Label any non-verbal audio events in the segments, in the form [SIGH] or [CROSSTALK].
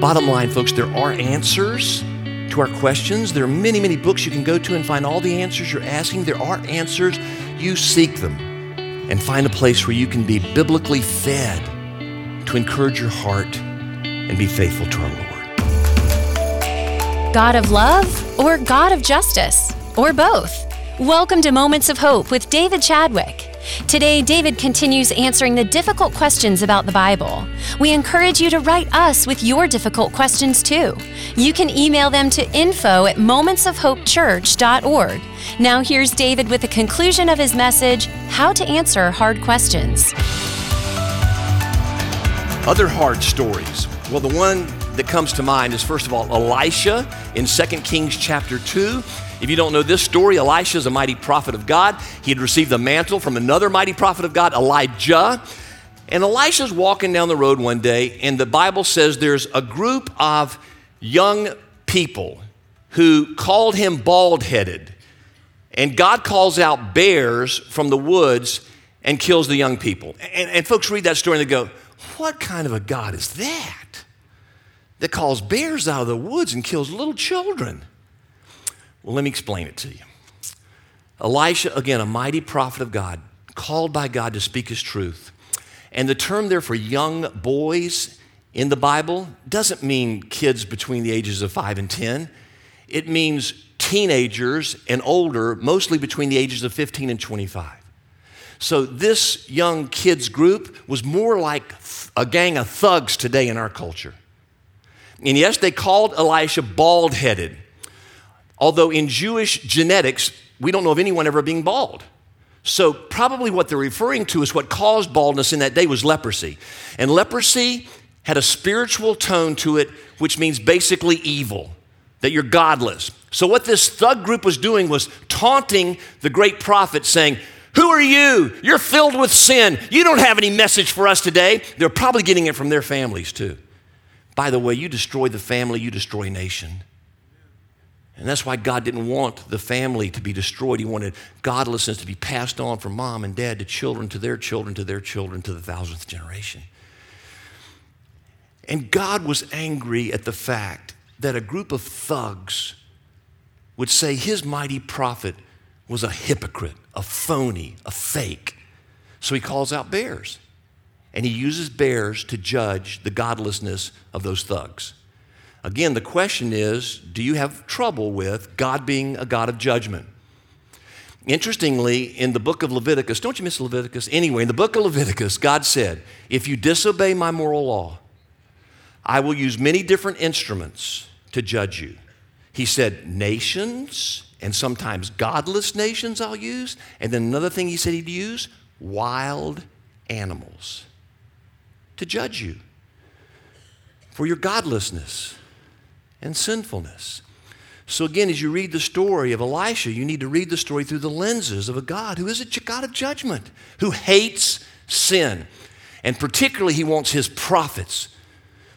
Bottom line, folks, there are answers to our questions. There are many, many books you can go to and find all the answers you're asking. There are answers. You seek them and find a place where you can be biblically fed to encourage your heart and be faithful to our Lord. God of love or God of justice? Or both? Welcome to Moments of Hope with David Chadwick. Today, David continues answering the difficult questions about the Bible. We encourage you to write us with your difficult questions too. You can email them to info at momentsofhopechurch.org. Now, here's David with the conclusion of his message How to Answer Hard Questions. Other hard stories. Well, the one that comes to mind is first of all Elisha in 2 Kings chapter 2. If you don't know this story, Elisha is a mighty prophet of God. He had received the mantle from another mighty prophet of God, Elijah. And Elisha's walking down the road one day, and the Bible says there's a group of young people who called him bald headed. And God calls out bears from the woods and kills the young people. And, and, folks read that story and they go, What kind of a God is that? That calls bears out of the woods and kills little children. Well, let me explain it to you. Elisha, again, a mighty prophet of God, called by God to speak his truth. And the term there for young boys in the Bible doesn't mean kids between the ages of 5 and 10. It means teenagers and older, mostly between the ages of 15 and 25. So this young kids group was more like a gang of thugs today in our culture. And yes, they called Elisha bald headed. Although in Jewish genetics, we don't know of anyone ever being bald. So, probably what they're referring to is what caused baldness in that day was leprosy. And leprosy had a spiritual tone to it, which means basically evil, that you're godless. So, what this thug group was doing was taunting the great prophet, saying, Who are you? You're filled with sin. You don't have any message for us today. They're probably getting it from their families, too. By the way, you destroy the family, you destroy nation. And that's why God didn't want the family to be destroyed. He wanted godlessness to be passed on from mom and dad to children, to their children, to their children, to the thousandth generation. And God was angry at the fact that a group of thugs would say his mighty prophet was a hypocrite, a phony, a fake. So he calls out bears. And he uses bears to judge the godlessness of those thugs. Again, the question is do you have trouble with God being a God of judgment? Interestingly, in the book of Leviticus, don't you miss Leviticus? Anyway, in the book of Leviticus, God said, If you disobey my moral law, I will use many different instruments to judge you. He said, Nations, and sometimes godless nations I'll use. And then another thing he said he'd use wild animals to judge you for your godlessness and sinfulness. So, again, as you read the story of Elisha, you need to read the story through the lenses of a God who is a God of judgment, who hates sin. And particularly, he wants his prophets,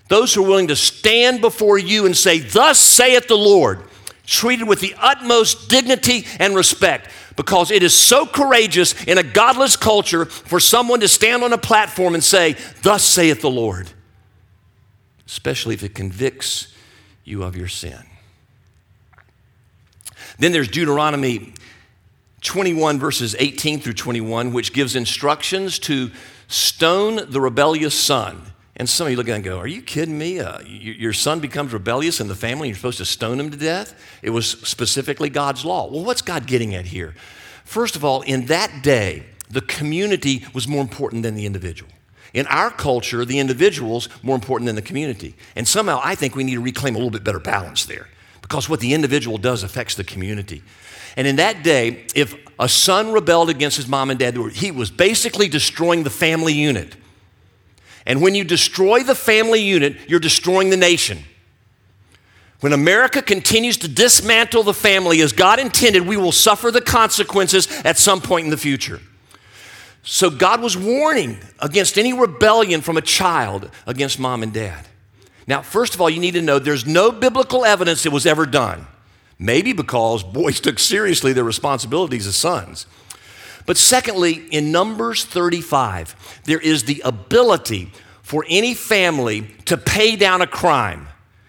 those who are willing to stand before you and say, Thus saith the Lord, treated with the utmost dignity and respect. Because it is so courageous in a godless culture for someone to stand on a platform and say, Thus saith the Lord, especially if it convicts you of your sin. Then there's Deuteronomy 21, verses 18 through 21, which gives instructions to stone the rebellious son. And some of you look at and go, Are you kidding me? Uh, your son becomes rebellious in the family, and you're supposed to stone him to death? It was specifically God's law. Well, what's God getting at here? First of all, in that day, the community was more important than the individual. In our culture, the individual's more important than the community. And somehow I think we need to reclaim a little bit better balance there because what the individual does affects the community. And in that day, if a son rebelled against his mom and dad, he was basically destroying the family unit. And when you destroy the family unit, you're destroying the nation. When America continues to dismantle the family as God intended, we will suffer the consequences at some point in the future. So God was warning against any rebellion from a child against mom and dad. Now, first of all, you need to know there's no biblical evidence it was ever done. Maybe because boys [LAUGHS] took seriously their responsibilities as sons. But secondly, in Numbers 35, there is the ability for any family to pay down a crime.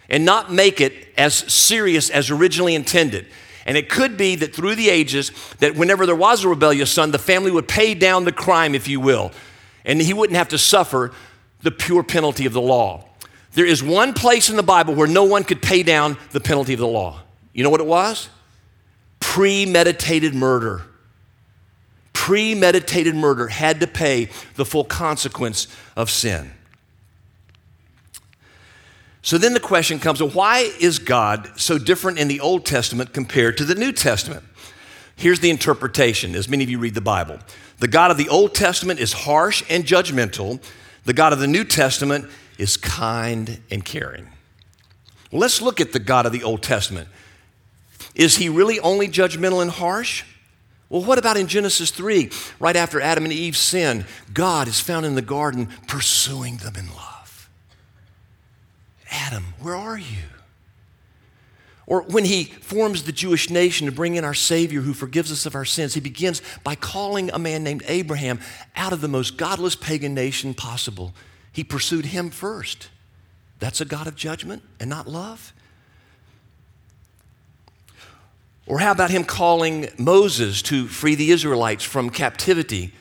and not make it as serious as originally intended. And it could be that through the ages, that whenever there was a rebellious son, the family would pay down the crime, if you will, and he wouldn't have to suffer the pure penalty of the law. There is one place in the Bible where no one could pay down the penalty of the law. You know what it was? Premeditated murder. Premeditated murder had to pay the full consequence of sin. So then the question comes why is God so different in the Old Testament compared to the New Testament? Here's the interpretation, as many of you read the Bible. The God of the Old Testament is harsh and judgmental, the God of the New Testament is kind and caring. Well, let's look at the God of the Old Testament. Is he really only judgmental and harsh? Well, what about in Genesis 3, right after Adam and Eve sin? God is found in the garden pursuing them in love. Adam, where are you? Or when he forms the Jewish nation to bring in our Savior who forgives us of our sins, he begins by calling a man named Abraham out of the most godless pagan nation possible. He pursued him first. That's a God of judgment and not love. Or how about him calling Moses to free the Israelites from captivity?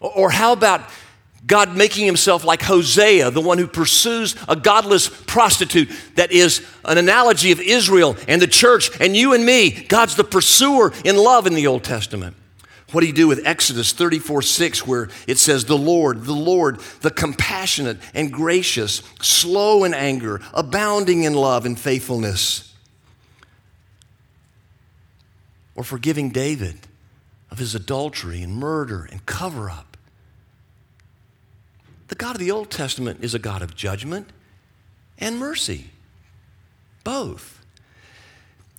Or how about God making himself like Hosea, the one who pursues a godless prostitute that is an analogy of Israel and the church and you and me. God's the pursuer in love in the Old Testament. What do you do with Exodus 34 6, where it says, The Lord, the Lord, the compassionate and gracious, slow in anger, abounding in love and faithfulness? Or forgiving David of his adultery and murder and cover up the God of the Old Testament is a God of judgment and mercy, both,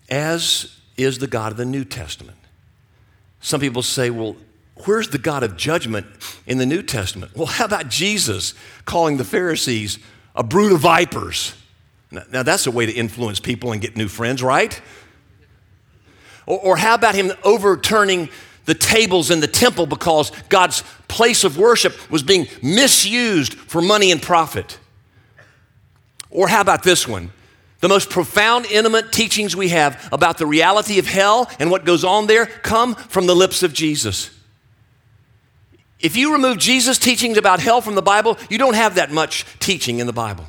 as is the God of the New Testament. Some people say, well, where's the God of judgment in the New Testament? Well, how about Jesus calling the Pharisees a brood of vipers? Now, now that's a way to influence people and get new friends, right? Or, or how about him overturning the tables in the temple because God's place of worship was being misused for money and profit. Or how about this one? The most profound, intimate teachings we have about the reality of hell and what goes on there come from the lips of Jesus. If you remove Jesus' teachings about hell from the Bible, you don't have that much teaching in the Bible.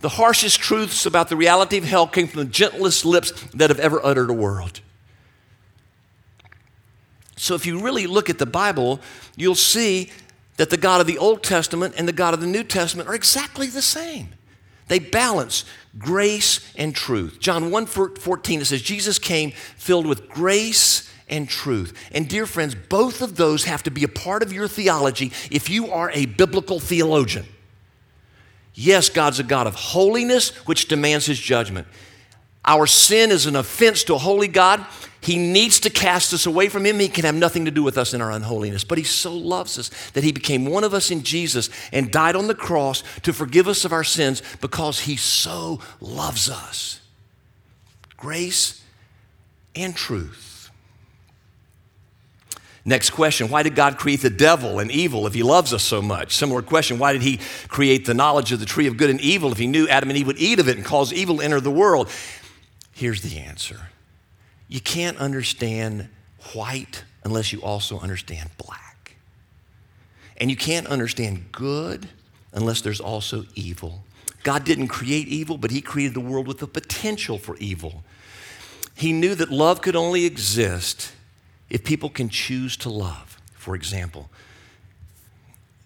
The harshest truths about the reality of hell came from the gentlest lips that have ever uttered a word. So if you really look at the Bible, you'll see that the God of the Old Testament and the God of the New Testament are exactly the same. They balance grace and truth. John 1 14, it says, Jesus came filled with grace and truth. And dear friends, both of those have to be a part of your theology if you are a biblical theologian. Yes, God's a God of holiness, which demands his judgment. Our sin is an offense to a holy God, he needs to cast us away from Him. He can have nothing to do with us in our unholiness. But He so loves us that He became one of us in Jesus and died on the cross to forgive us of our sins because He so loves us. Grace and truth. Next question Why did God create the devil and evil if He loves us so much? Similar question Why did He create the knowledge of the tree of good and evil if He knew Adam and Eve would eat of it and cause evil to enter the world? Here's the answer you can't understand white unless you also understand black. And you can't understand good unless there's also evil. God didn't create evil, but He created the world with the potential for evil. He knew that love could only exist if people can choose to love. For example,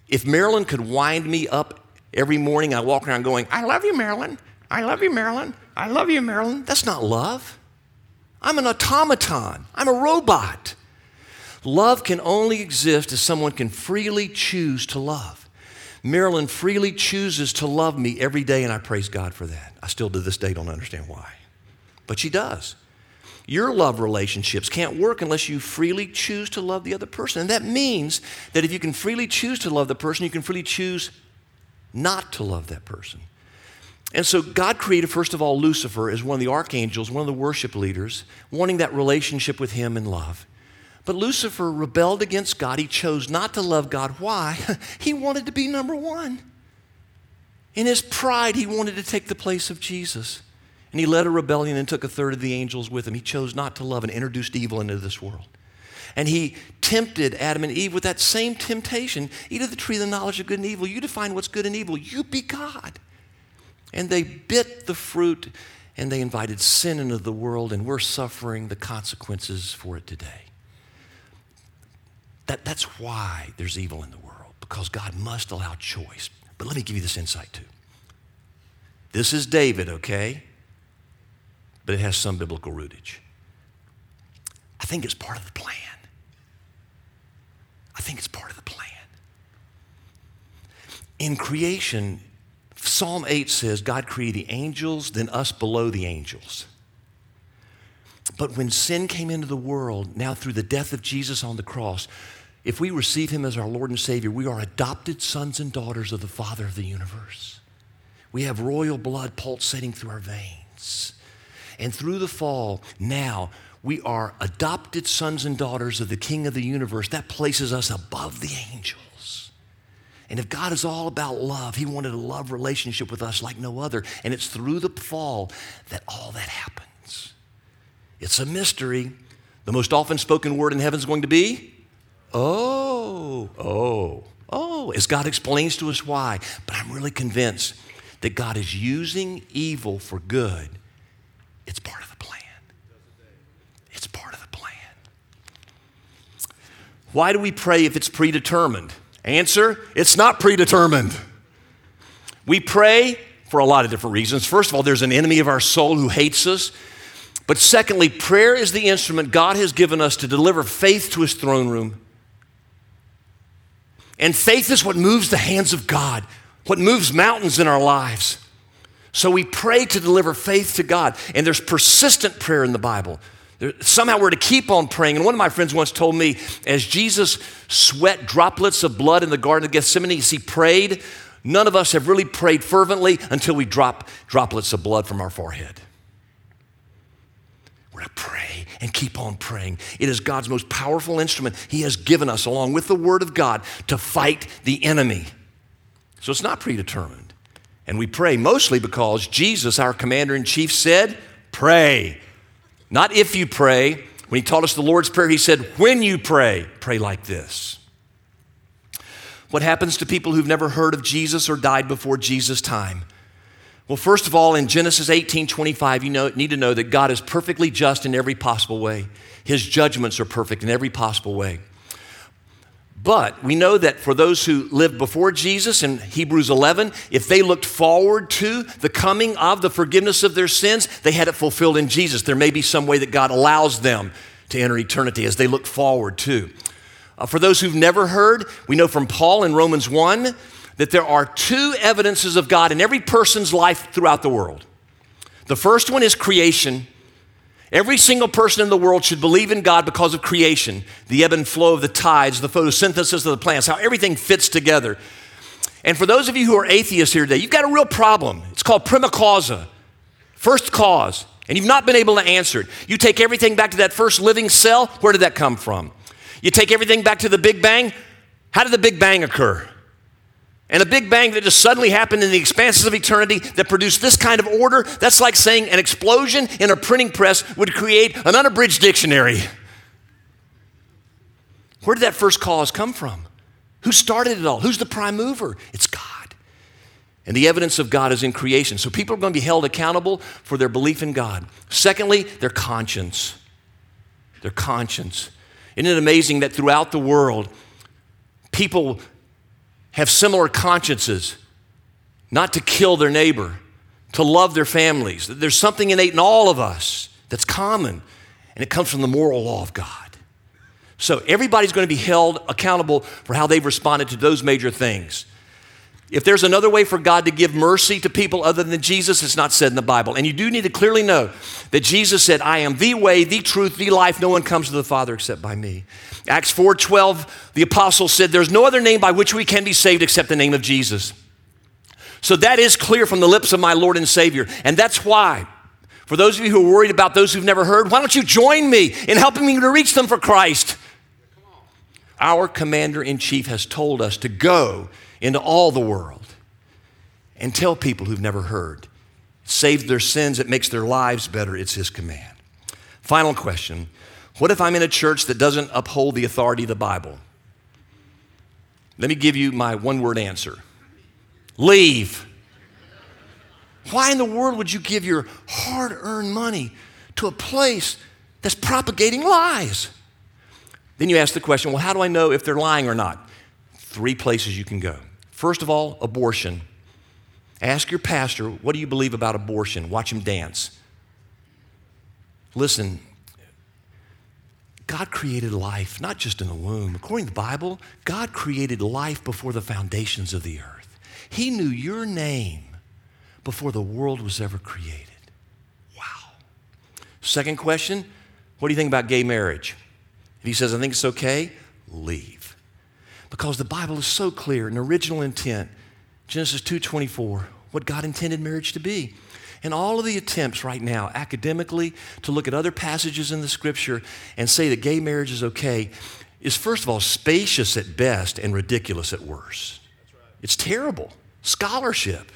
if Marilyn could wind me up every morning, I walk around going, I love you, Marilyn. I love you, Marilyn. I love you, Marilyn. That's not love. I'm an automaton, I'm a robot. Love can only exist if someone can freely choose to love. Marilyn freely chooses to love me every day, and I praise God for that. I still to this day don't understand why, but she does. Your love relationships can't work unless you freely choose to love the other person. And that means that if you can freely choose to love the person, you can freely choose not to love that person. And so God created, first of all, Lucifer as one of the archangels, one of the worship leaders, wanting that relationship with him in love. But Lucifer rebelled against God. He chose not to love God. Why? [LAUGHS] he wanted to be number one. In his pride, he wanted to take the place of Jesus. And he led a rebellion and took a third of the angels with him. He chose not to love and introduced evil into this world. And he tempted Adam and Eve with that same temptation eat of the tree of the knowledge of good and evil. You define what's good and evil. You be God. And they bit the fruit and they invited sin into the world, and we're suffering the consequences for it today. That, that's why there's evil in the world, because God must allow choice. But let me give you this insight too. This is David, okay? But it has some biblical rootage. I think it's part of the plan. I think it's part of the plan. In creation, Psalm 8 says God created the angels, then us below the angels. But when sin came into the world, now through the death of Jesus on the cross, if we receive him as our Lord and Savior, we are adopted sons and daughters of the Father of the universe. We have royal blood pulsating through our veins. And through the fall, now we are adopted sons and daughters of the King of the universe. That places us above the angels. And if God is all about love, He wanted a love relationship with us like no other. And it's through the fall that all that happens. It's a mystery. The most often spoken word in heaven is going to be, oh, oh, oh, as God explains to us why. But I'm really convinced that God is using evil for good. It's part of the plan. It's part of the plan. Why do we pray if it's predetermined? Answer it's not predetermined. We pray for a lot of different reasons. First of all, there's an enemy of our soul who hates us. But secondly, prayer is the instrument God has given us to deliver faith to his throne room. And faith is what moves the hands of God, what moves mountains in our lives. So we pray to deliver faith to God. And there's persistent prayer in the Bible. There, somehow we're to keep on praying. And one of my friends once told me, as Jesus sweat droplets of blood in the Garden of Gethsemane, as he prayed, none of us have really prayed fervently until we drop droplets of blood from our forehead. We're to pray and keep on praying. It is God's most powerful instrument He has given us, along with the Word of God, to fight the enemy. So it's not predetermined. And we pray mostly because Jesus, our commander in chief, said, Pray. Not if you pray. When he taught us the Lord's Prayer, he said, When you pray, pray like this. What happens to people who've never heard of Jesus or died before Jesus' time? Well, first of all, in Genesis 18 25, you know, need to know that God is perfectly just in every possible way. His judgments are perfect in every possible way. But we know that for those who lived before Jesus in Hebrews 11, if they looked forward to the coming of the forgiveness of their sins, they had it fulfilled in Jesus. There may be some way that God allows them to enter eternity as they look forward to. Uh, for those who've never heard, we know from Paul in Romans 1 that there are two evidences of God in every person's life throughout the world. The first one is creation. Every single person in the world should believe in God because of creation, the ebb and flow of the tides, the photosynthesis of the plants, how everything fits together. And for those of you who are atheists here today, you've got a real problem. It's called prima causa, first cause, and you've not been able to answer it. You take everything back to that first living cell, where did that come from? You take everything back to the Big Bang, how did the Big Bang occur? And a big bang that just suddenly happened in the expanses of eternity that produced this kind of order, that's like saying an explosion in a printing press would create an unabridged dictionary. Where did that first cause come from? Who started it all? Who's the prime mover? It's God. And the evidence of God is in creation. So people are going to be held accountable for their belief in God. Secondly, their conscience. Their conscience. Isn't it amazing that throughout the world, people have similar consciences, not to kill their neighbor, to love their families. There's something innate in all of us that's common, and it comes from the moral law of God. So everybody's going to be held accountable for how they've responded to those major things. If there's another way for God to give mercy to people other than Jesus, it's not said in the Bible. And you do need to clearly know that Jesus said, I am the way, the truth, the life. No one comes to the Father except by me. Acts 4:12, the apostle said, There's no other name by which we can be saved except the name of Jesus. So that is clear from the lips of my Lord and Savior. And that's why, for those of you who are worried about those who've never heard, why don't you join me in helping me to reach them for Christ? Our commander in chief has told us to go into all the world and tell people who've never heard. Save their sins, it makes their lives better. It's His command. Final question What if I'm in a church that doesn't uphold the authority of the Bible? Let me give you my one word answer leave. Why in the world would you give your hard earned money to a place that's propagating lies? Then you ask the question well, how do I know if they're lying or not? Three places you can go. First of all, abortion. Ask your pastor, what do you believe about abortion? Watch him dance. Listen, God created life, not just in the womb. According to the Bible, God created life before the foundations of the earth. He knew your name before the world was ever created. Wow. Second question what do you think about gay marriage? If he says, I think it's okay, leave. Because the Bible is so clear, an original intent Genesis 2:24, what God intended marriage to be. And all of the attempts right now, academically, to look at other passages in the scripture and say that gay marriage is okay, is first of all spacious at best and ridiculous at worst. Right. It's terrible. Scholarship.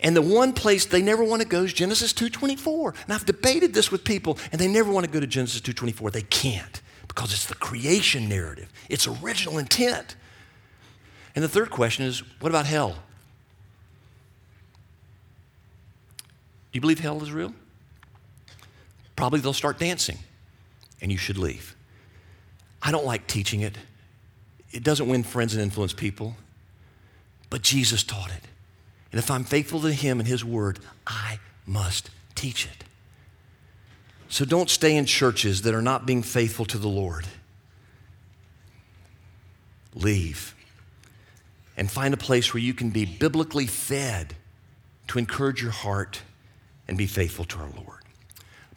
And the one place they never want to go is Genesis 2:24. And I've debated this with people, and they never want to go to Genesis 2:24. They can't because it's the creation narrative. It's original intent. And the third question is what about hell? Do you believe hell is real? Probably they'll start dancing and you should leave. I don't like teaching it. It doesn't win friends and influence people. But Jesus taught it. And if I'm faithful to Him and His Word, I must teach it. So don't stay in churches that are not being faithful to the Lord. Leave and find a place where you can be biblically fed to encourage your heart and be faithful to our Lord.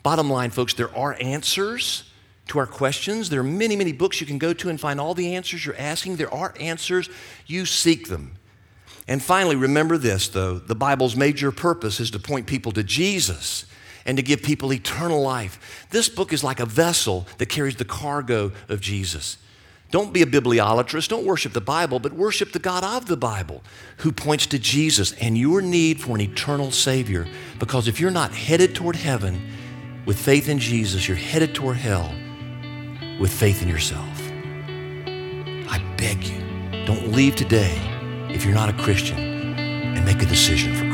Bottom line, folks, there are answers to our questions. There are many, many books you can go to and find all the answers you're asking. There are answers. You seek them. And finally, remember this, though the Bible's major purpose is to point people to Jesus and to give people eternal life. This book is like a vessel that carries the cargo of Jesus. Don't be a bibliolatrist. Don't worship the Bible, but worship the God of the Bible who points to Jesus and your need for an eternal Savior. Because if you're not headed toward heaven with faith in Jesus, you're headed toward hell with faith in yourself. I beg you, don't leave today if you're not a Christian and make a decision for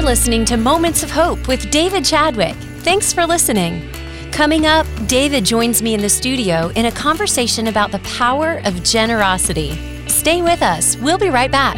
You're listening to Moments of Hope with David Chadwick. Thanks for listening. Coming up, David joins me in the studio in a conversation about the power of generosity. Stay with us, we'll be right back.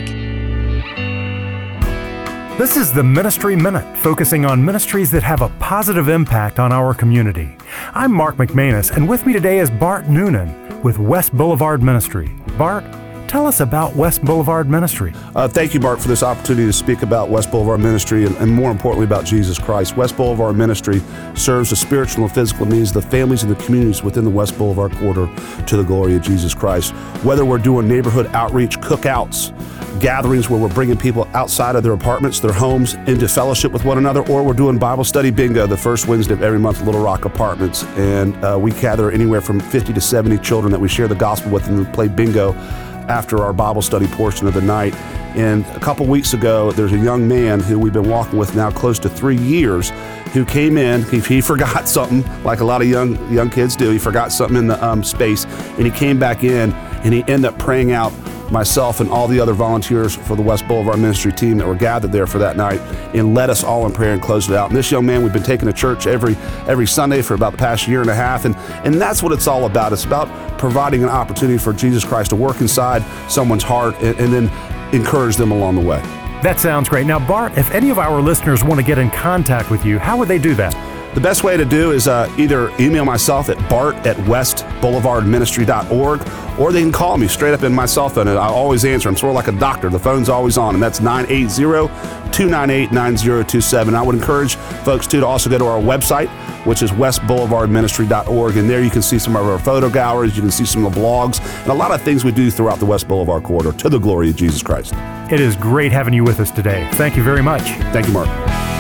This is the Ministry Minute, focusing on ministries that have a positive impact on our community. I'm Mark McManus, and with me today is Bart Noonan with West Boulevard Ministry. Bart, Tell us about West Boulevard Ministry. Uh, thank you, Mark, for this opportunity to speak about West Boulevard Ministry and, and, more importantly about Jesus Christ. West Boulevard Ministry serves the spiritual and physical needs of the families and the communities within the West Boulevard corridor to the glory of Jesus Christ. Whether we're doing neighborhood outreach, cookouts, gatherings where we're bringing people outside of their apartments, their homes, into fellowship with one another, or we're doing Bible study bingo the first Wednesday of every month at Little Rock Apartments. And uh, we gather anywhere from 50 to 70 children that we share the gospel with and play bingo after our Bible study portion of the night. And a couple weeks ago, there's a young man who we've been walking with now close to three years who came in. He, he [LAUGHS] forgot something, like a lot of young young kids do. He forgot something in the um, space, and he came back in, and he ended up praying out myself and all the other volunteers for the West Boulevard ministry team that were gathered there for that night and led us all in prayer and closed it out. And this young man, we've been taking to church every every Sunday for about the past year and a half, and and that's what it's all about. It's about providing an opportunity for Jesus Christ to work inside someone's heart and, and then encourage them along the way. That sounds great. Now, Bart, if any of our listeners want to get in contact with you, how would they do that? The best way to do is uh, either email myself at bart at westboulevardministry.org or they can call me straight up in my cell phone and I always answer. I'm sort of like a doctor. The phone's always on, and that's 980 298 9027. I would encourage folks too to also go to our website, which is westboulevardministry.org, and there you can see some of our photo galleries, you can see some of the blogs, and a lot of things we do throughout the West Boulevard corridor to the glory of Jesus Christ. It is great having you with us today. Thank you very much. Thank you, Mark.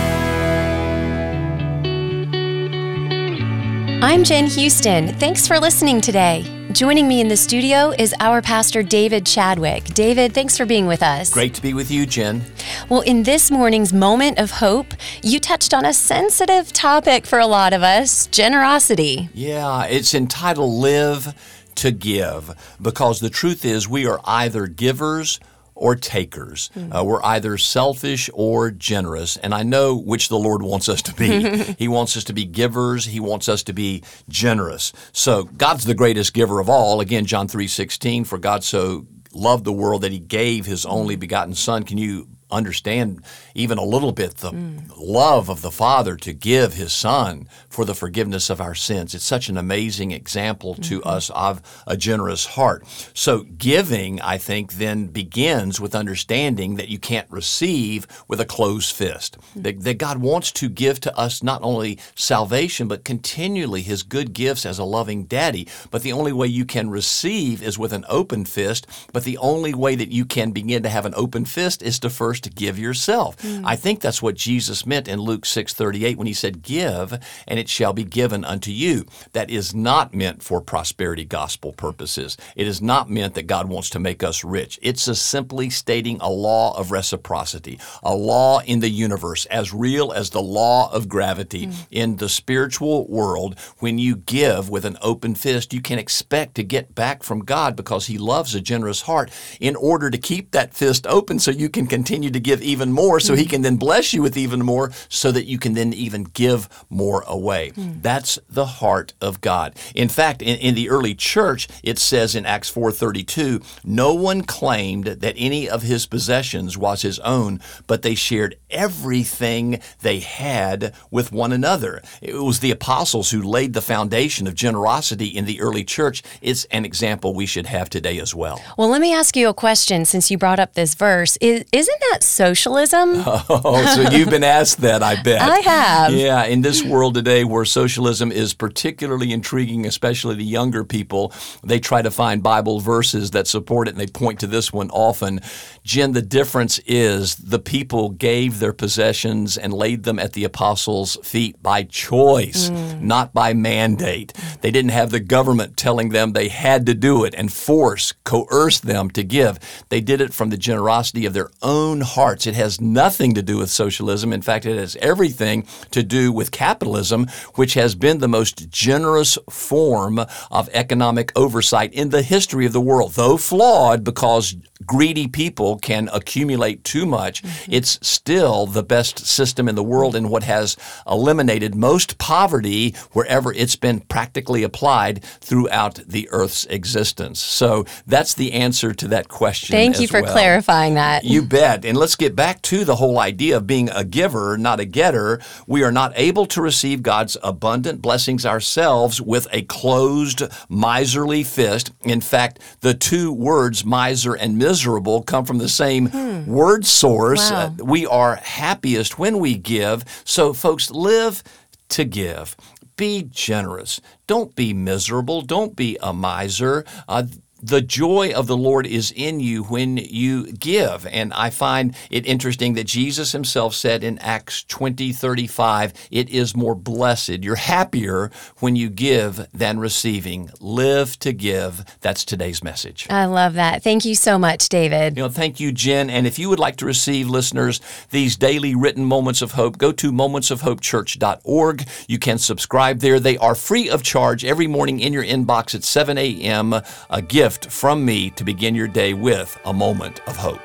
I'm Jen Houston. Thanks for listening today. Joining me in the studio is our pastor, David Chadwick. David, thanks for being with us. Great to be with you, Jen. Well, in this morning's moment of hope, you touched on a sensitive topic for a lot of us generosity. Yeah, it's entitled Live to Give because the truth is we are either givers or takers. Mm. Uh, we're either selfish or generous. And I know which the Lord wants us to be. [LAUGHS] he wants us to be givers, He wants us to be generous. So God's the greatest giver of all. Again, John 3 16, for God so loved the world that He gave His only begotten Son. Can you understand even a little bit the mm. love of the Father to give His Son for the forgiveness of our sins. It's such an amazing example to mm-hmm. us of a generous heart. So, giving, I think, then begins with understanding that you can't receive with a closed fist. Mm-hmm. That, that God wants to give to us not only salvation, but continually His good gifts as a loving daddy. But the only way you can receive is with an open fist. But the only way that you can begin to have an open fist is to first to give yourself. Mm. I think that's what Jesus meant in Luke 6:38 when he said give and it shall be given unto you. That is not meant for prosperity gospel purposes. It is not meant that God wants to make us rich. It's simply stating a law of reciprocity, a law in the universe as real as the law of gravity mm. in the spiritual world. When you give with an open fist, you can expect to get back from God because he loves a generous heart in order to keep that fist open so you can continue to give even more so he mm. can then bless you with even more so that you can then even give more away. Mm. That's the heart of God. In fact, in, in the early church, it says in Acts 4.32, no one claimed that any of his possessions was his own, but they shared everything they had with one another. It was the apostles who laid the foundation of generosity in the early church. It's an example we should have today as well. Well, let me ask you a question since you brought up this verse. Is, isn't that socialism? [LAUGHS] Oh, so you've been asked that, I bet. I have. Yeah, in this world today where socialism is particularly intriguing, especially the younger people, they try to find Bible verses that support it and they point to this one often. Jen, the difference is the people gave their possessions and laid them at the apostles' feet by choice, mm. not by mandate. They didn't have the government telling them they had to do it and force, coerce them to give. They did it from the generosity of their own hearts. It has nothing to do with socialism. In fact, it has everything to do with capitalism, which has been the most generous form of economic oversight in the history of the world. Though flawed because greedy people can accumulate too much, mm-hmm. it's still the best system in the world and what has eliminated most poverty wherever it's been practically applied throughout the earth's existence. So that's the answer to that question. Thank you for well. clarifying that. You bet. And let's get back to the whole idea of being a giver, not a getter. We are not able to receive God's abundant blessings ourselves with a closed, miserly fist. In fact, the two words miser and miserable miserable come from the same hmm. word source. Wow. Uh, we are happiest when we give. So, folks, live to give. Be generous. Don't be miserable. Don't be a miser. Uh, the joy of the Lord is in you when you give. And I find it interesting that Jesus himself said in Acts 20 35, it is more blessed. You're happier when you give than receiving. Live to give. That's today's message. I love that. Thank you so much, David. You know, thank you, Jen. And if you would like to receive, listeners, these daily written moments of hope, go to momentsofhopechurch.org. You can subscribe there. They are free of charge every morning in your inbox at 7 a.m. A gift gift from me to begin your day with a moment of hope.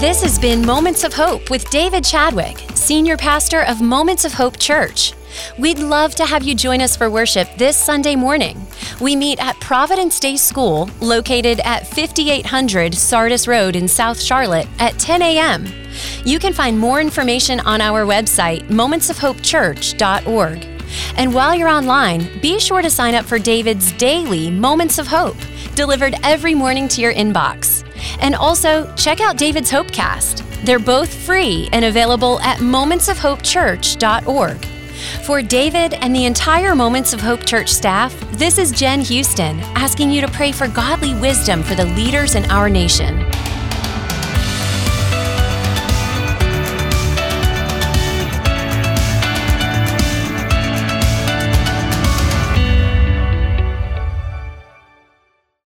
This has been Moments of Hope with David Chadwick, Senior Pastor of Moments of Hope Church. We'd love to have you join us for worship this Sunday morning. We meet at Providence Day School, located at 5800 Sardis Road in South Charlotte, at 10 a.m. You can find more information on our website, momentsofhopechurch.org. And while you're online, be sure to sign up for David's daily Moments of Hope, delivered every morning to your inbox. And also, check out David's Hopecast. They're both free and available at momentsofhopechurch.org. For David and the entire Moments of Hope Church staff, this is Jen Houston asking you to pray for godly wisdom for the leaders in our nation.